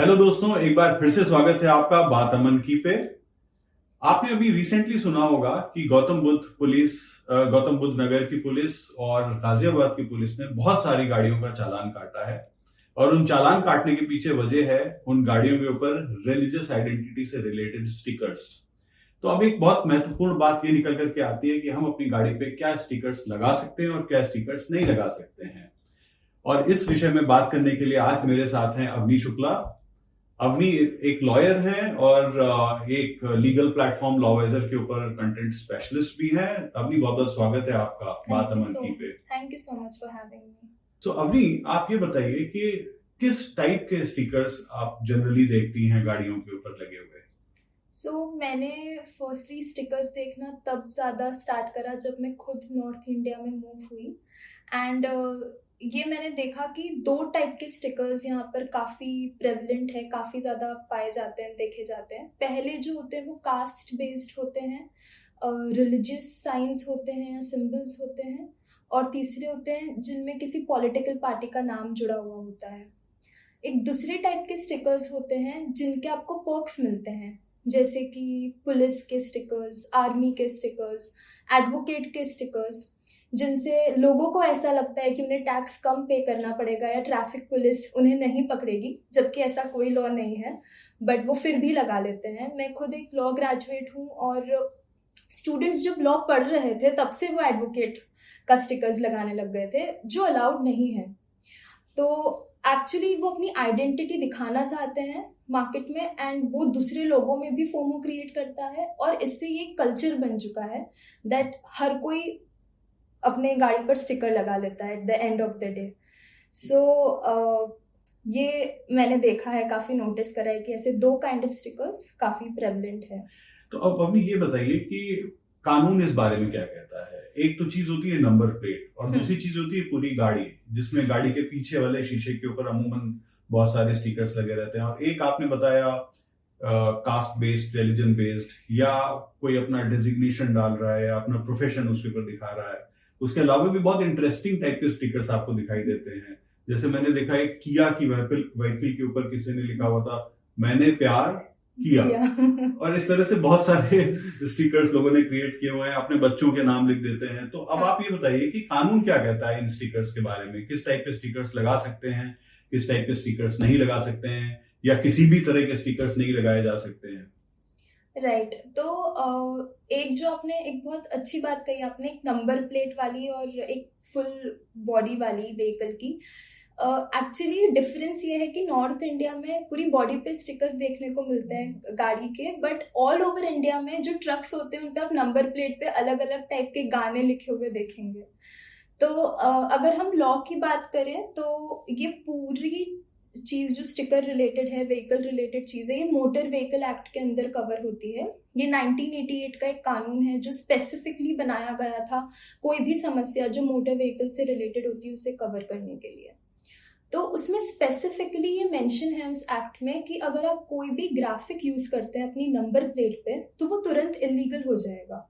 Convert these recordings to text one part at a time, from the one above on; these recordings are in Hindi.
हेलो दोस्तों, एक बार फिर से स्वागत है आपका बात अमन की पे। आपने अभी रिसेंटली सुना होगा कि गौतम बुद्ध पुलिस गौतम बुद्ध नगर की पुलिस और गाजियाबाद की पुलिस ने बहुत सारी गाड़ियों का चालान काटा है। और उन चालान काटने के पीछे वजह है उन गाड़ियों के ऊपर रिलीजियस आइडेंटिटी से रिलेटेड स्टिकर्स तो अब एक बहुत महत्वपूर्ण बात ये निकल करके आती है कि हम अपनी गाड़ी पे क्या स्टिकर्स लगा सकते हैं और क्या स्टिकर्स नहीं लगा सकते हैं। और इस विषय में बात करने के लिए आज मेरे साथ हैं अवनी शुक्ला अवनी एक लॉयर है और एक लीगल प्लेटफॉर्म लॉवाइजर के ऊपर कंटेंट स्पेशलिस्ट भी है। अवनी बहुत बहुत स्वागत है आपका बात अमन की पे। Thank you so much for having me so Avni आप ये बताइए कि किस टाइप के स्टिकर्स आप जनरली देखती हैं गाड़ियों के ऊपर लगे हुए? सो so, मैंने फर्स्टली स्टिकर्स देखना तब ज़्यादा स्टार्ट करा जब मैं खुद नॉर्थ इंडिया में मूव हुई। एंड ये मैंने देखा कि दो टाइप के स्टिकर्स यहाँ पर काफ़ी प्रेवलेंट है, काफ़ी ज़्यादा पाए जाते हैं, देखे जाते हैं। पहले जो होते हैं वो कास्ट बेस्ड होते हैं रिलीजियस साइंस होते हैं या सिंबल्स होते हैं, और तीसरे होते हैं जिनमें किसी पॉलिटिकल पार्टी का नाम जुड़ा हुआ होता है। एक दूसरे टाइप के स्टिकर्स होते हैं जिनके आपको पर्क्स मिलते हैं, जैसे कि पुलिस के स्टिकर्स आर्मी के स्टिकर्स एडवोकेट के स्टिकर्स जिनसे लोगों को ऐसा लगता है कि उन्हें टैक्स कम पे करना पड़ेगा या ट्रैफ़िक पुलिस उन्हें नहीं पकड़ेगी, जबकि ऐसा कोई लॉ नहीं है बट वो फिर भी लगा लेते हैं। मैं खुद एक लॉ ग्रेजुएट हूँ और स्टूडेंट्स जब लॉ पढ़ रहे थे, तब से वो एडवोकेट का स्टिकर्स लगाने लग गए थे, जो अलाउड नहीं है। तो एक्चुअली वो अपनी आइडेंटिटी दिखाना चाहते हैं मार्केट में एंड वो दूसरे लोगों में भी फोमो क्रिएट करता है और इससे ये कल्चर बन चुका है दैट हर कोई अपने गाड़ी पर स्टिकर लगा लेता है at the end of the day so ये मैंने देखा है काफ़ी नोटिस करा है कि ऐसे दो काइंड ऑफ़ स्टिकर्स काफ़ी प्रेवलेंट है. तो अब अभी ये बताइए कि कानून इस बारे में क्या कहता है? एक तो चीज़ होती है नंबर प्लेट और हम्म। दूसरी चीज़ होती है पूरी गाड़ी जिसमें गाड़ी के पीछे वाले शीशे के ऊपर अमूमन बहुत सारे स्टिकर्स लगे रहते हैं। और एक आपने बताया कास्ट बेस्ड रिलीजन बेस्ड या कोई अपना डेजिग्नेशन डाल रहा है या अपना प्रोफेशन उस पर दिखा रहा है। उसके अलावा भी बहुत इंटरेस्टिंग टाइप के स्टिकर्स आपको दिखाई देते हैं। जैसे मैंने देखा एक किया की व्हीकल व्हीकल के ऊपर किसी ने लिखा हुआ था मैंने प्यार किया। और इस तरह से बहुत सारे स्टिकर्स लोगों ने क्रिएट किए हुए हैं अपने बच्चों के नाम लिख देते हैं। तो अब आप ये बताइए कि कानून क्या कहता है इन स्टिकर्स के बारे में? किस टाइप के स्टिकर्स लगा सकते हैं किस टाइप के स्टिकर्स नहीं लगा सकते हैं या किसी भी तरह के स्टिकर्स नहीं लगाए जा सकते हैं? Right right. तो एक जो आपने एक बहुत अच्छी बात कही आपने एक नंबर प्लेट वाली और एक फुल बॉडी वाली व्हीकल की एक्चुअली uh, डिफरेंस ये है कि नॉर्थ इंडिया में पूरी बॉडी पे स्टिकर्स देखने को मिलते हैं गाड़ी के बट ऑल ओवर इंडिया में जो ट्रक्स होते हैं उन पर आप नंबर प्लेट पे अलग अलग टाइप के गाने लिखे हुए देखेंगे तो uh, अगर हम लॉ की बात करें तो ये पूरी चीज़ जो स्टिकर रिलेटेड है व्हीकल रिलेटेड चीज़ है ये मोटर व्हीकल एक्ट के अंदर कवर होती है। ये 1988 का एक कानून है जो स्पेसिफिकली बनाया गया था कोई भी समस्या जो मोटर व्हीकल से रिलेटेड होती है, उसे कवर करने के लिए। तो उसमें स्पेसिफिकली ये मेंशन है उस एक्ट में कि अगर आप कोई भी ग्राफिक यूज़ करते हैं अपनी नंबर प्लेट पे तो वो तुरंत इलीगल हो जाएगा।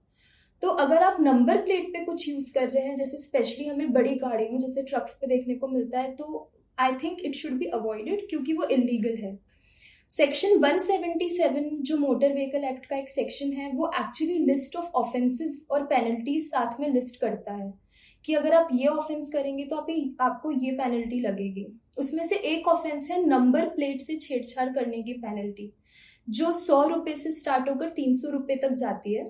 तो अगर आप नंबर प्लेट पे कुछ यूज़ कर रहे हैं, जैसे स्पेशली हमें बड़ी गाड़ी में जैसे ट्रक्स पे देखने को मिलता है तो I think it should be avoided क्योंकि वो इलीगल है। सेक्शन 177 जो मोटर व्हीकल एक्ट का एक सेक्शन है, वो एक्चुअली लिस्ट ऑफ़ ऑफेंसेस और पेनल्टीज साथ में लिस्ट करता है कि अगर आप ये ऑफेंस करेंगे तो आप आपको ये पेनल्टी लगेगी। उसमें से एक ऑफेंस है नंबर प्लेट से छेड़छाड़ करने की पेनल्टी जो सौ रुपए से स्टार्ट होकर तीन सौ रुपए तक जाती है।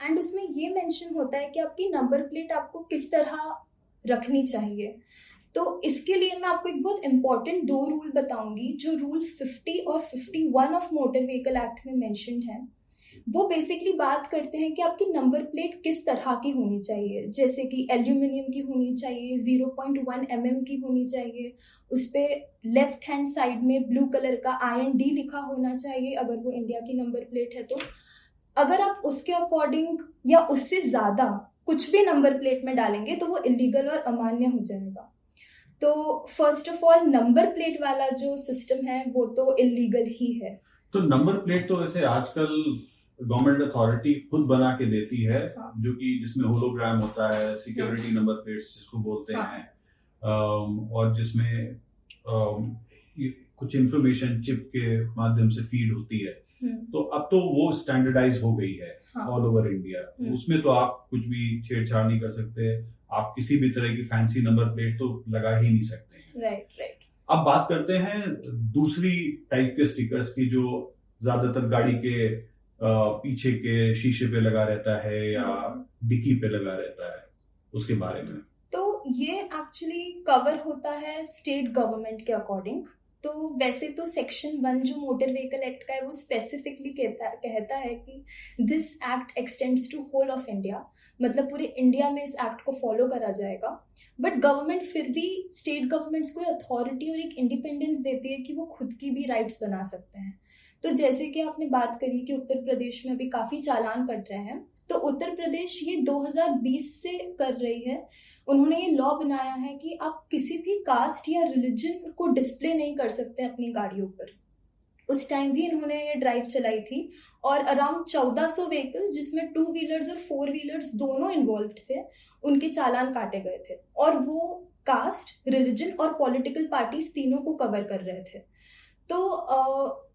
एंड उसमें ये मेंशन होता है कि आपकी नंबर प्लेट आपको किस तरह रखनी चाहिए। तो इसके लिए मैं आपको एक बहुत इंपॉर्टेंट दो रूल बताऊँगी, जो रूल 50 और 51 ऑफ़ मोटर व्हीकल एक्ट में मेंशन है। वो बेसिकली बात करते हैं कि आपकी नंबर प्लेट किस तरह की होनी चाहिए। जैसे कि एल्यूमिनियम की होनी चाहिए 0.1 पॉइंट mm की होनी चाहिए, उस पर लेफ़्ट हैंड साइड में ब्लू कलर का आई एन डी लिखा होना चाहिए, अगर वो इंडिया की नंबर प्लेट है तो। अगर आप उसके अकॉर्डिंग या उससे ज़्यादा कुछ भी नंबर प्लेट में डालेंगे तो वो इलीगल और अमान्य हो जाएगा। तो first of all number plate वाला जो सिस्टम है वो तो इलीगल ही है। तो नंबर प्लेट तो वैसे आजकल गवर्नमेंट अथॉरिटी खुद बना के देती है हाँ. जो कि जिसमें होलोग्राम होता है सिक्योरिटी नंबर प्लेट्स जिसको बोलते हाँ. हैं और जिसमें कुछ इन्फॉर्मेशन चिप के माध्यम से फ़ीड होती है। हम्म। तो अब तो वो स्टैंडर्डाइज हो गई है ऑल ओवर इंडिया उसमें तो आप कुछ भी छेड़छाड़ नहीं कर सकते। आप किसी भी तरह की फैंसी नंबर प्लेट तो लगा ही नहीं सकते हैं। राइट राइट अब बात करते हैं दूसरी टाइप के स्टिकर्स की जो ज़्यादातर गाड़ी के पीछे के शीशे पे लगा रहता है या डिक्की हम्म। पे लगा रहता है उसके बारे में। तो ये एक्चुअली कवर होता है स्टेट गवर्नमेंट के अकॉर्डिंग तो वैसे तो सेक्शन वन जो मोटर व्हीकल एक्ट का है, वो स्पेसिफिकली कहता कहता है कि this act extends to whole of India मतलब पूरे इंडिया में इस एक्ट को फॉलो करा जाएगा। बट गवर्नमेंट फिर भी स्टेट गवर्नमेंट्स को अथॉरिटी और एक इंडिपेंडेंस देती है कि वो खुद की भी राइट्स बना सकते हैं। तो जैसे कि आपने बात करी कि उत्तर प्रदेश में अभी काफ़ी चालान कट रहे हैं तो उत्तर प्रदेश ये 2020 से कर रही है। उन्होंने ये लॉ बनाया है कि आप किसी भी कास्ट या रिलीजन को डिस्प्ले नहीं कर सकते अपनी गाड़ियों पर। उस टाइम भी इन्होंने ये ड्राइव चलाई थी और अराउंड 1400 व्हीकल्स जिसमें टू व्हीलर्स और फोर व्हीलर्स दोनों इन्वॉल्व थे, उनके चालान काटे गए थे और वो कास्ट रिलीजन और पॉलिटिकल पार्टीज़ तीनों को कवर कर रहे थे। तो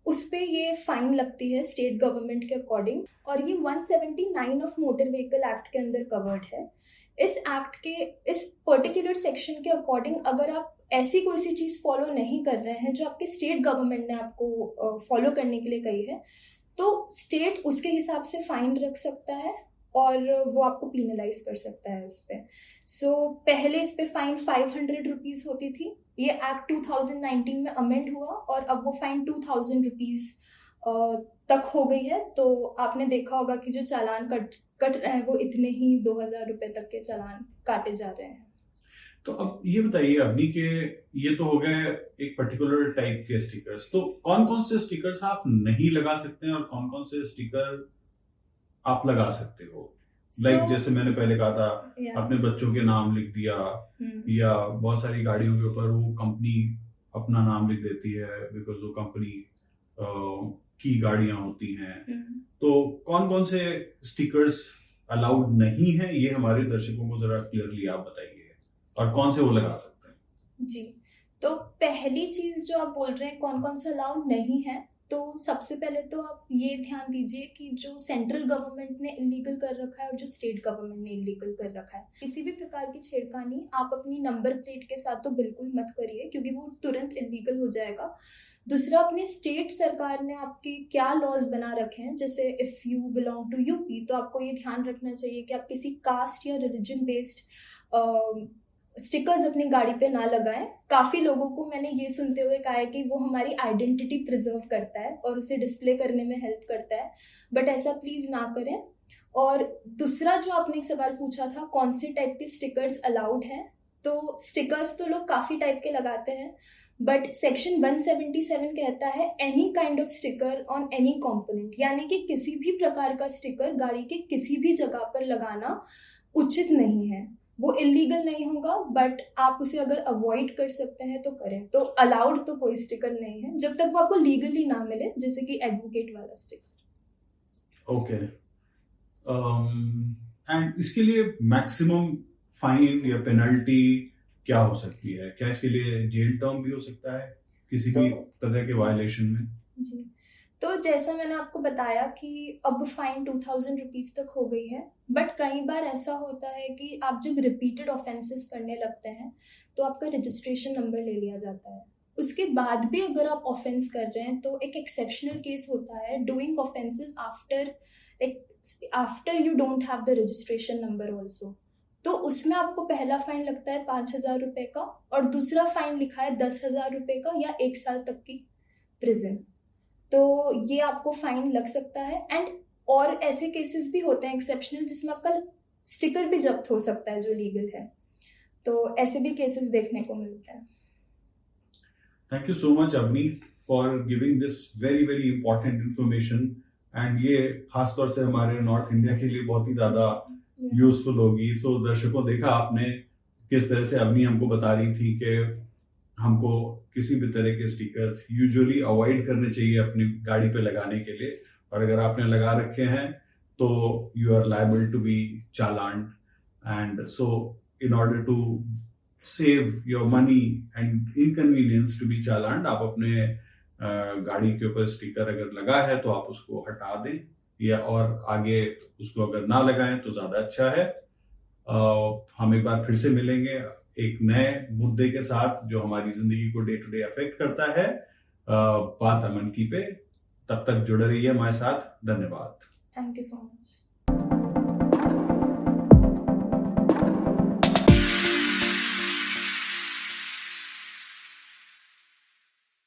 उस पर ये फाइन लगती है स्टेट गवर्नमेंट के अकॉर्डिंग और ये 179 ऑफ़ मोटर व्हीकल एक्ट के अंदर कवर्ड है। इस एक्ट के, इस पर्टिकुलर सेक्शन के अकॉर्डिंग अगर आप ऐसी कोई सी चीज़ फॉलो नहीं कर रहे हैं जो आपके स्टेट गवर्नमेंट ने आपको फॉलो करने के लिए कही है तो स्टेट उसके हिसाब से फाइन रख सकता है। और वो आपको पीनलाइज कर सकता है उस पर सो so, पहले इस पे फाइन फाइव हंड्रेड रुपीज़ होती थी। ये एक्ट 2019 में अमेंड हुआ और अब वो फाइन टू थाउज़ेंड रुपीज़ तक हो गई है। तो आपने देखा होगा कि जो चालान कट कट रहे हैं वो इतने ही दो हज़ार रुपए तक के चालान काटे जा रहे हैं। तो अब ये बताइए अभी के ये तो हो गए एक पर्टिकुलर टाइप के स्टिकर्स तो कौन कौन से स्टिकर्स आप नहीं लगा सकते हैं और कौन कौन से स्टिकर आप लगा सकते हो लाइक so, like जैसे मैंने पहले कहा था yeah. अपने बच्चों के नाम लिख दिया hmm. या बहुत सारी गाड़ियों के ऊपर वो कंपनी अपना नाम लिख देती है बिकॉज़ वो कंपनी की गाड़ियाँ होती हैं hmm. तो कौन कौन से स्टिकर्स अलाउड नहीं है ये हमारे दर्शकों को जरा क्लियरली आप बताइए और कौन से वो लगा सकते हैं जी तो पहली चीज़ जो आप बोल रहे हैं कौन कौन से अलाउड नहीं है तो सबसे पहले तो आप ये ध्यान दीजिए कि जो सेंट्रल गवर्नमेंट ने इलीगल कर रखा है और जो स्टेट गवर्नमेंट ने इलीगल कर रखा है, किसी भी प्रकार की छेड़खानी आप अपनी नंबर प्लेट के साथ तो बिल्कुल मत करिए, क्योंकि वो तुरंत इलीगल हो जाएगा। दूसरा, अपनी स्टेट सरकार ने आपके क्या लॉज बना रखे हैं? जैसे if you belong to UP तो आपको ये ध्यान रखना चाहिए कि आप किसी कास्ट या रिलीजन बेस्ड स्टिकर्स अपनी गाड़ी पे ना लगाएँ। काफ़ी लोगों को मैंने ये सुनते हुए कहा है कि वो हमारी आइडेंटिटी प्रिजर्व करता है और उसे डिस्प्ले करने में हेल्प करता है। बट ऐसा प्लीज़ ना करें। और दूसरा जो आपने एक सवाल पूछा था, कौन से टाइप के स्टिकर्स अलाउड हैं? तो स्टिकर्स तो लोग काफ़ी टाइप के लगाते हैं। बट सेक्शन 177 कहता है any kind of sticker on any component यानी कि किसी भी प्रकार का स्टिकर गाड़ी के किसी भी जगह पर लगाना उचित नहीं है। वो इलीगल नहीं होगा बट आप उसे अगर अवॉइड कर सकते हैं तो करें। तो अलाउड तो कोई स्टिकर नहीं है जब तक वो आपको लीगली ना मिले जैसे कि एडवोकेट वाला स्टिकर ओके एंड इसके लिए मैक्सिमम फाइन या पेनल्टी क्या हो सकती है? क्या इसके लिए जेल टर्म भी हो सकता है? किसी तो, भी तरह के वायलेशन में? जी। तो जैसा मैंने आपको बताया कि अब फाइन टू थाउज़ेंड रुपीज़ तक हो गई है बट कई बार ऐसा होता है कि आप जब रिपीटेड ऑफेंसेस करने लगते हैं तो आपका रजिस्ट्रेशन नंबर ले लिया जाता है। उसके बाद भी अगर आप ऑफेंस कर रहे हैं तो एक एक्सेप्शनल केस होता है doing offences after after you don't have the registration number also तो उसमें आपको पहला फाइन लगता है पाँच हज़ार रुपए का, और दूसरा फाइन लिखा है दस हज़ार रुपए का या एक साल तक की प्रिजन तो ये आपको फाइन लग सकता है एंड और ऐसे केसेस भी होते हैं एक्सेप्शनल जिसमें आपका स्टिकर भी जब्त हो सकता है जो लीगल है। तो ऐसे भी केसेस देखने को मिलते हैं। Thank you so much Avni for giving this very very important information and ये खासतौर से हमारे नॉर्थ इंडिया के लिए बहुत ही ज़्यादा यूजफुल होगी। सो so, दर्शकों देखा आपने किस तरह से अवनी हमको बता रही थी कि हमको किसी भी तरह के स्टिकर्स यूजुअली अवॉइड करने चाहिए अपनी गाड़ी पे लगाने के लिए। और अगर आपने लगा रखे हैं तो you are liable to be challan. And so in order to save your money and inconvenience to be चालान, आप अपने गाड़ी के ऊपर स्टिकर अगर लगा है तो आप उसको हटा दें। या और आगे उसको अगर ना लगाएँ तो ज़्यादा अच्छा है। हम एक बार फिर से मिलेंगे। एक नए मुद्दे के साथ जो हमारी ज़िंदगी को डे टू डे अफेक्ट करता है बात अमन की पे, तब तक जुड़े रहिए हमारे साथ। धन्यवाद। Thank you so much